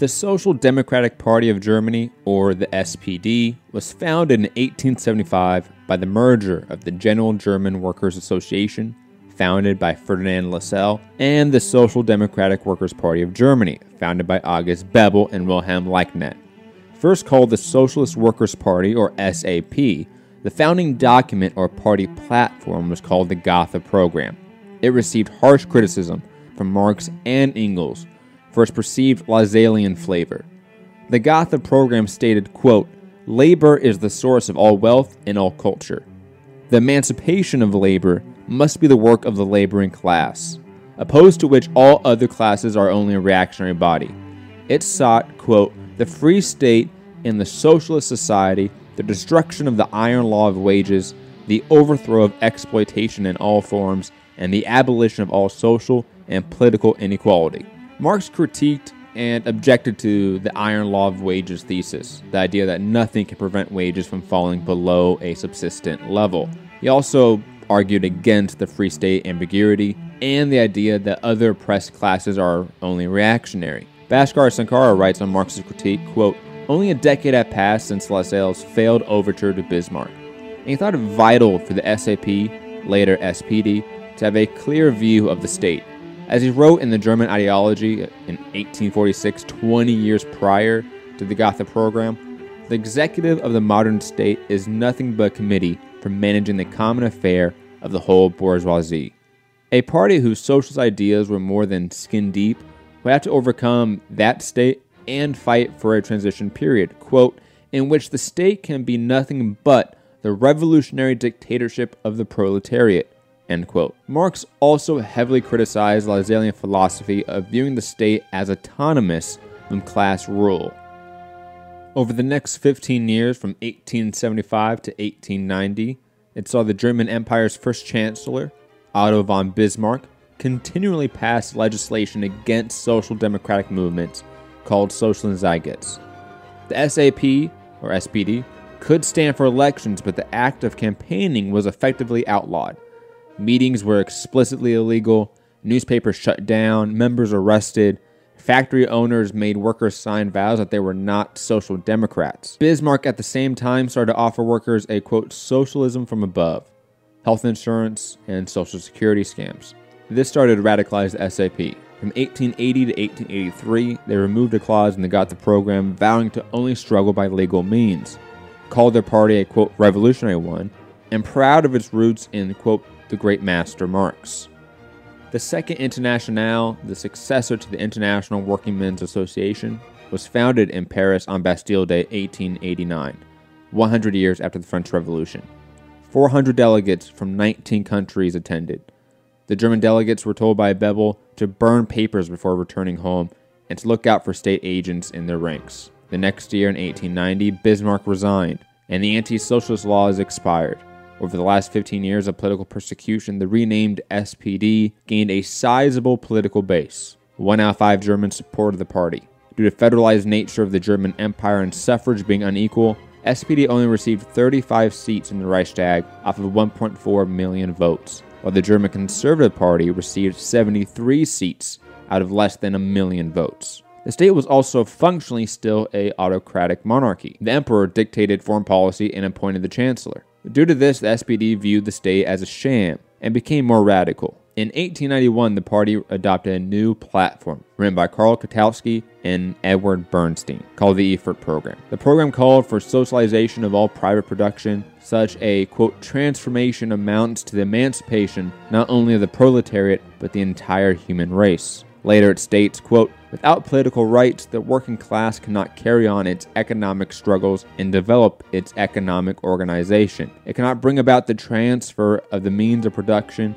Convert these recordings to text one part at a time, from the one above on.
The Social Democratic Party of Germany, or the SPD, was founded in 1875 by the merger of the General German Workers' Association, founded by Ferdinand Lassalle, and the Social Democratic Workers' Party of Germany, founded by August Bebel and Wilhelm Liebknecht. First called the Socialist Workers' Party, or SAP, the founding document or party platform was called the Gotha Program. It received harsh criticism from Marx and Engels for its perceived Lassallean flavor. The Gotha program stated, quote, Labor is the source of all wealth and all culture. The emancipation of labor must be the work of the laboring class, opposed to which all other classes are only a reactionary body. It sought, quote, the free state in the socialist society, the destruction of the iron law of wages, the overthrow of exploitation in all forms, and the abolition of all social and political inequality. Marx critiqued and objected to the iron law of wages thesis, the idea that nothing can prevent wages from falling below a subsistent level. He also argued against the free state ambiguity and the idea that other oppressed classes are only reactionary. Bhaskar Sankara writes on Marx's critique, quote, Only a decade had passed since Lassalle's failed overture to Bismarck, and he thought it vital for the SAP, later SPD, to have a clear view of the state, as he wrote in the German ideology in 1846, 20 years prior to the Gotha program, the executive of the modern state is nothing but a committee for managing the common affair of the whole bourgeoisie. A party whose socialist ideas were more than skin deep would have to overcome that state and fight for a transition period, quote, in which the state can be nothing but the revolutionary dictatorship of the proletariat, End quote. Marx also heavily criticized Lassallean philosophy of viewing the state as autonomous from class rule. Over the next 15 years, from 1875 to 1890, it saw the German Empire's first chancellor, Otto von Bismarck, continually pass legislation against social democratic movements called Sozialisierungsgesetz. The SAP, or SPD, could stand for elections, but the act of campaigning was effectively outlawed. Meetings were explicitly illegal, newspapers shut down, members arrested, factory owners made workers sign vows that they were not social democrats. Bismarck at the same time started to offer workers a quote socialism from above, health insurance, and social security scams. This started to radicalize the SAP. From 1880 to 1883, they removed a clause in the program vowing to only struggle by legal means, called their party a quote revolutionary one, and proud of its roots in quote the great master Marx. The Second Internationale, the successor to the International Working Men's Association, was founded in Paris on Bastille Day 1889, 100 years after the French Revolution. 400 delegates from 19 countries attended. The German delegates were told by Bebel to burn papers before returning home and to look out for state agents in their ranks. The next year, in 1890, Bismarck resigned, and the anti socialist laws expired. Over the last 15 years of political persecution, the renamed SPD gained a sizable political base. One out of five Germans supported the party. Due to the federalized nature of the German Empire and suffrage being unequal, SPD only received 35 seats in the Reichstag off of 1.4 million votes, while the German Conservative Party received 73 seats out of less than a million votes. The state was also functionally still a autocratic monarchy. The emperor dictated foreign policy and appointed the chancellor. Due to this, the SPD viewed the state as a sham and became more radical. In 1891, the party adopted a new platform written by Karl Kautsky and Eduard Bernstein called the Erfurt Program. The program called for socialization of all private production. Such a, quote, transformation amounts to the emancipation not only of the proletariat, but the entire human race. Later it states, quote, Without political rights, the working class cannot carry on its economic struggles and develop its economic organization. It cannot bring about the transfer of the means of production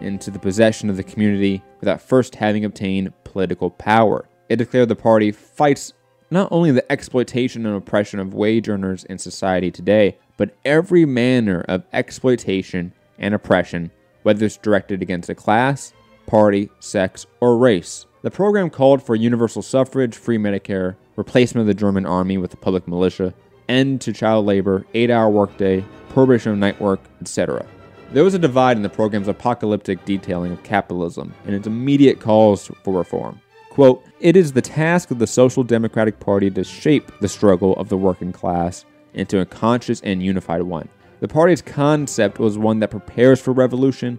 into the possession of the community without first having obtained political power. It declared the party fights not only the exploitation and oppression of wage earners in society today, but every manner of exploitation and oppression, whether it's directed against a class, party, sex, or race. The program called for universal suffrage, free Medicare, replacement of the German army with the public militia, end to child labor, 8 hour workday, prohibition of night work, etc. There was a divide in the program's apocalyptic detailing of capitalism and its immediate calls for reform. Quote, it is the task of the Social Democratic Party to shape the struggle of the working class into a conscious and unified one. The party's concept was one that prepares for revolution,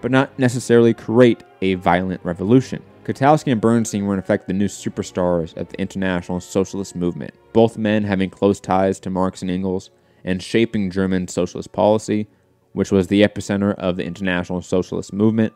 but not necessarily create a violent revolution. Kautsky and Bernstein were in effect the new superstars of the international socialist movement, both men having close ties to Marx and Engels and shaping German socialist policy, which was the epicenter of the international socialist movement.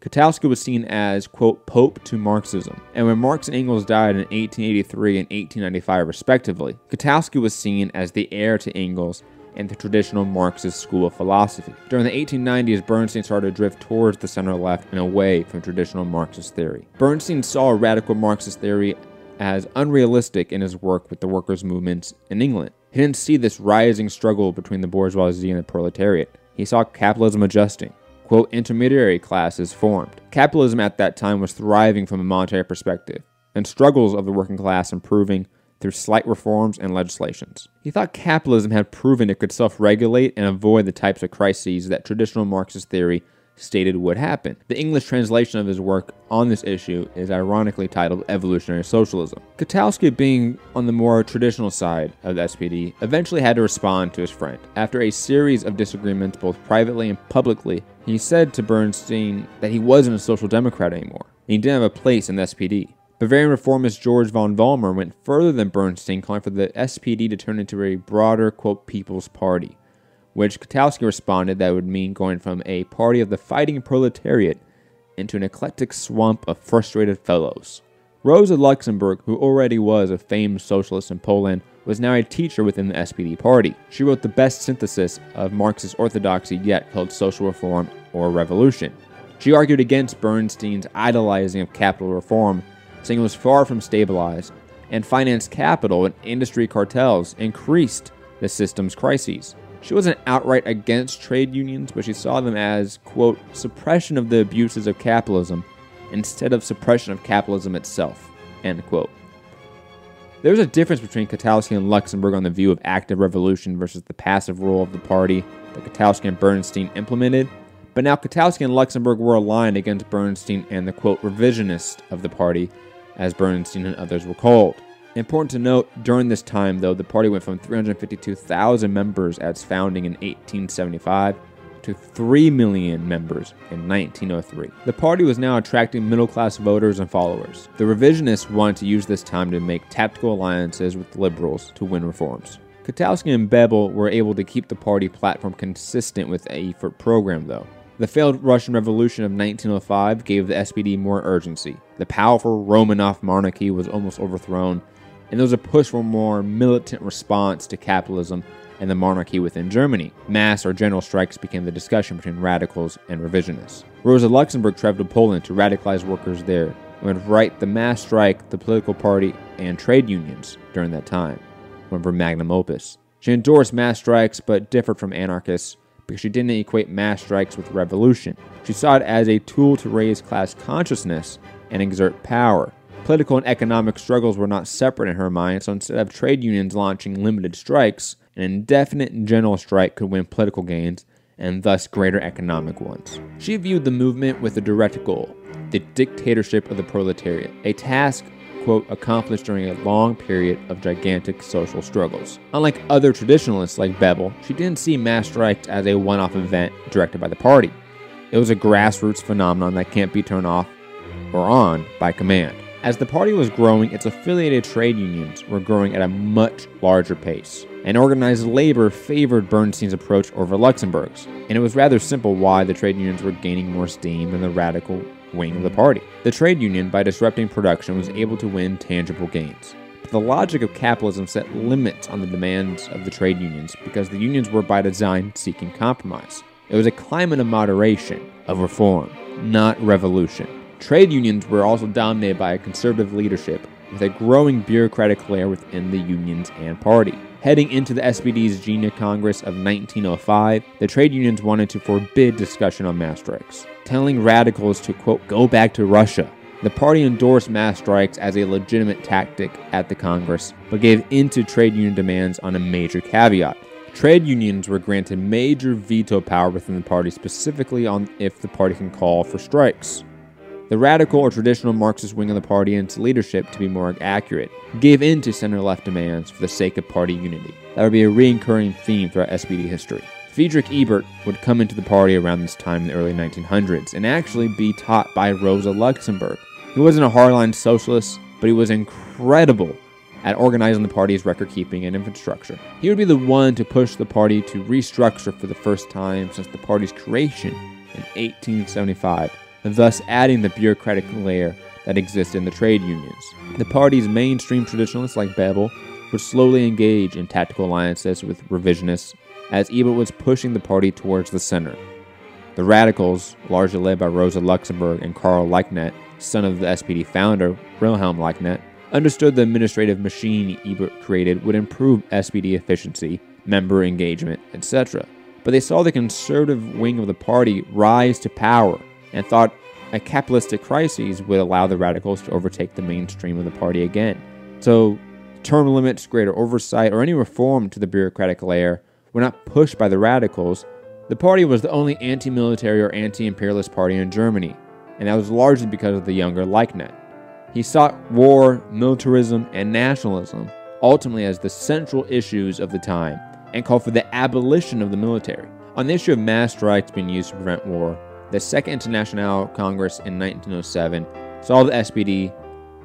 Kautsky was seen as, quote, Pope to Marxism. And when Marx and Engels died in 1883 and 1895, respectively, Kautsky was seen as the heir to Engels and the traditional Marxist school of philosophy. During the 1890s, Bernstein started to drift towards the center left and away from traditional Marxist theory. Bernstein saw radical Marxist theory as unrealistic in his work with the workers' movements in England. He didn't see this rising struggle between the bourgeoisie and the proletariat. He saw capitalism adjusting. Quote, intermediary classes formed. Capitalism at that time was thriving from a monetary perspective, and struggles of the working class improving through slight reforms and legislations. He thought capitalism had proven it could self regulate and avoid the types of crises that traditional Marxist theory stated would happen. The English translation of his work on this issue is ironically titled Evolutionary Socialism. Kautsky, being on the more traditional side of the SPD, eventually had to respond to his friend. After a series of disagreements both privately and publicly, he said to Bernstein that he wasn't a social democrat anymore. He didn't have a place in the SPD. Bavarian reformist George von Vollmar went further than Bernstein, calling for the SPD to turn into a broader, quote, People's Party, which Kautsky responded that would mean going from a party of the fighting proletariat into an eclectic swamp of frustrated fellows. Rosa Luxemburg, who already was a famed socialist in Poland, was now a teacher within the SPD party. She wrote the best synthesis of Marxist orthodoxy yet called Social Reform or Revolution. She argued against Bernstein's idolizing of capital reform saying it was far from stabilized, and financed capital and industry cartels increased the system's crises. She wasn't outright against trade unions, but she saw them as, quote, suppression of the abuses of capitalism instead of suppression of capitalism itself, end quote. There was a difference between Kautsky and Luxemburg on the view of active revolution versus the passive role of the party that Kautsky and Bernstein implemented, but now Kautsky and Luxemburg were aligned against Bernstein and the quote revisionist of the party as Bernstein and others were called. Important to note, during this time, though, the party went from 352,000 members at its founding in 1875 to 3 million members in 1903. The party was now attracting middle class voters and followers. The revisionists wanted to use this time to make tactical alliances with liberals to win reforms. Kautsky and Bebel were able to keep the party platform consistent with the Erfurt program, though. The failed Russian Revolution of 1905 gave the SPD more urgency. The powerful Romanov monarchy was almost overthrown, and there was a push for a more militant response to capitalism and the monarchy within Germany. Mass or general strikes became the discussion between radicals and revisionists. Rosa Luxemburg traveled to Poland to radicalize workers there and would write the mass strike, the political party, and trade unions during that time, of her magnum opus. She endorsed mass strikes but differed from anarchists because she didn't equate mass strikes with revolution. She saw it as a tool to raise class consciousness and exert power. Political and economic struggles were not separate in her mind, so instead of trade unions launching limited strikes, an indefinite general strike could win political gains and thus greater economic ones. She viewed the movement with a direct goal the dictatorship of the proletariat, a task quote, accomplished during a long period of gigantic social struggles. Unlike other traditionalists like Bebel, she didn't see mass strikes as a one off event directed by the party. It was a grassroots phenomenon that can't be turned off or on by command. As the party was growing, its affiliated trade unions were growing at a much larger pace. And organized labor favored Bernstein's approach over Luxemburg's, and it was rather simple why the trade unions were gaining more steam than the radical wing of the party. The trade union, by disrupting production, was able to win tangible gains. But the logic of capitalism set limits on the demands of the trade unions because the unions were by design seeking compromise. It was a climate of moderation, of reform, not revolution. Trade unions were also dominated by a conservative leadership with a growing bureaucratic layer within the unions and party. Heading into the SPD's Jena Congress of 1905, the trade unions wanted to forbid discussion on mass strikes, telling radicals to, quote, go back to Russia. The party endorsed mass strikes as a legitimate tactic at the Congress, but gave in to trade union demands on a major caveat. Trade unions were granted major veto power within the party, specifically on if the party can call for strikes. The radical or traditional Marxist wing of the party and its leadership, to be more accurate, gave in to center left demands for the sake of party unity. That would be a recurring theme throughout SPD history. Friedrich Ebert would come into the party around this time in the early 1900s and actually be taught by Rosa Luxemburg. He wasn't a hardline socialist, but he was incredible at organizing the party's record keeping and infrastructure. He would be the one to push the party to restructure for the first time since the party's creation in 1875, thus adding the bureaucratic layer that exists in the trade unions. The party's mainstream traditionalists like Bebel would slowly engage in tactical alliances with revisionists as Ebert was pushing the party towards the center. The radicals, largely led by Rosa Luxemburg and Karl Liebknecht, son of the SPD founder, Wilhelm Liebknecht, understood the administrative machine Ebert created would improve SPD efficiency, member engagement, etc. But they saw the conservative wing of the party rise to power and thought a capitalistic crisis would allow the radicals to overtake the mainstream of the party again. So, term limits, greater oversight, or any reform to the bureaucratic layer were not pushed by the radicals, the party was the only anti military or anti imperialist party in Germany, and that was largely because of the younger Liebknecht. He sought war, militarism, and nationalism ultimately as the central issues of the time and called for the abolition of the military. On the issue of mass strikes being used to prevent war, the Second International Congress in 1907 saw the SPD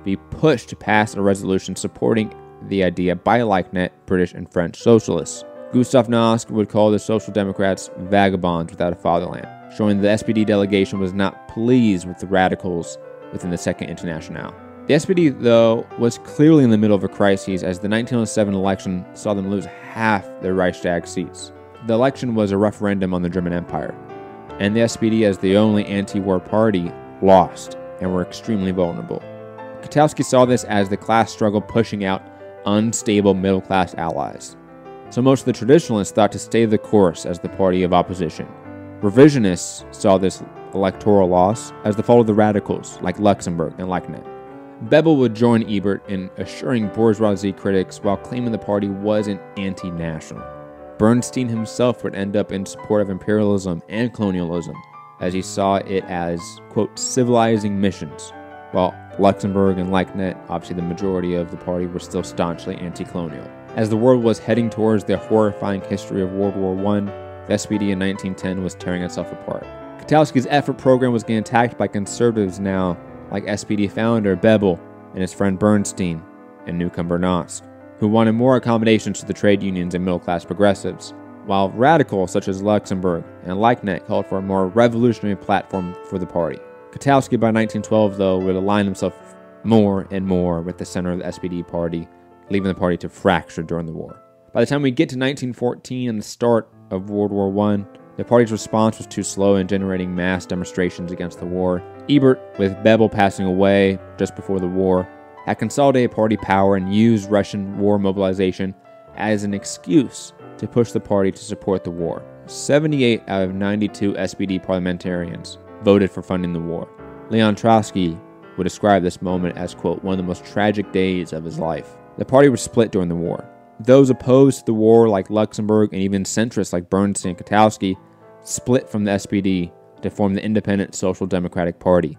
be pushed to pass a resolution supporting the idea by Liebknecht, British and French socialists. Gustav Noske would call the Social Democrats vagabonds without a fatherland, showing the SPD delegation was not pleased with the radicals within the Second International. The SPD, though, was clearly in the middle of a crisis as the 1907 election saw them lose half their Reichstag seats. The election was a referendum on the German Empire, and the SPD, as the only anti war party, lost and were extremely vulnerable. Kautsky saw this as the class struggle pushing out unstable middle class allies so most of the traditionalists thought to stay the course as the party of opposition. Revisionists saw this electoral loss as the fall of the radicals like Luxemburg and Liebknecht. Bebel would join Ebert in assuring bourgeoisie critics while claiming the party wasn't anti national. Bernstein himself would end up in support of imperialism and colonialism, as he saw it as, quote, civilizing missions, while Luxemburg and Liebknecht, obviously the majority of the party, were still staunchly anti colonial. As the world was heading towards the horrifying history of World War I, the SPD in 1910 was tearing itself apart. Kautsky's Erfurt program was getting attacked by conservatives now, like SPD founder Bebel and his friend Bernstein and newcomer Noske, who wanted more accommodations to the trade unions and middle class progressives, while radicals such as Luxemburg and Liebknecht called for a more revolutionary platform for the party. Kautsky by 1912, though, would align himself more and more with the center of the SPD party leaving the party to fracture during the war. By the time we get to 1914 and the start of World War I, the party's response was too slow in generating mass demonstrations against the war. Ebert, with Bebel passing away just before the war, had consolidated party power and used Russian war mobilization as an excuse to push the party to support the war. 78 out of 92 SPD parliamentarians voted for funding the war. Leon Trotsky would describe this moment as, quote, one of the most tragic days of his life. The party was split during the war. Those opposed to the war, like Luxemburg and even centrists like Bernstein and Kautsky, split from the SPD to form the Independent Social Democratic Party,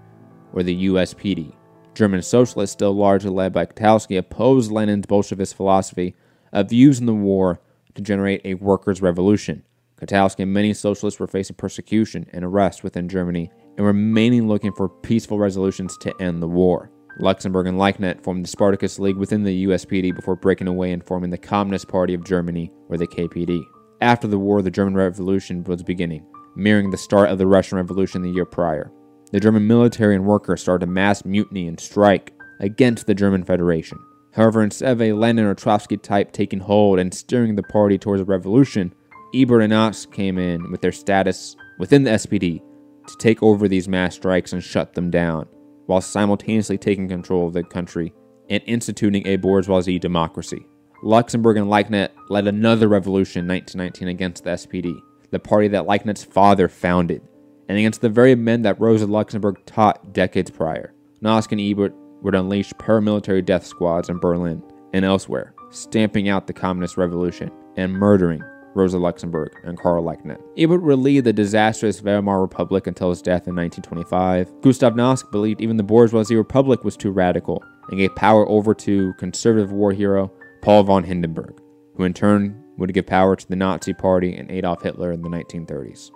or the USPD. German socialists, still largely led by Kautsky, opposed Lenin's Bolshevist philosophy of using the war to generate a workers' revolution. Kautsky and many socialists were facing persecution and arrest within Germany and were mainly looking for peaceful resolutions to end the war. Luxemburg and Liebknecht formed the Spartacus League within the USPD before breaking away and forming the Communist Party of Germany, or the KPD. After the war, the German Revolution was beginning, mirroring the start of the Russian Revolution the year prior. The German military and workers started a mass mutiny and strike against the German Federation. However, instead of a Lenin or Trotsky type taking hold and steering the party towards a revolution, Ebert and Noske came in with their status within the SPD to take over these mass strikes and shut them down while simultaneously taking control of the country and instituting a bourgeoisie democracy. Luxemburg and Liebknecht led another revolution in 1919 against the SPD, the party that Liebknecht's father founded, and against the very men that Rosa Luxemburg taught decades prior. Noske and Ebert would unleash paramilitary death squads in Berlin and elsewhere, stamping out the communist revolution and murdering Rosa Luxemburg, and Karl Liebknecht. Able to lead the disastrous Weimar Republic until his death in 1925, Gustav Noske believed even the bourgeoisie republic was too radical and gave power over to conservative war hero Paul von Hindenburg, who in turn would give power to the Nazi Party and Adolf Hitler in the 1930s.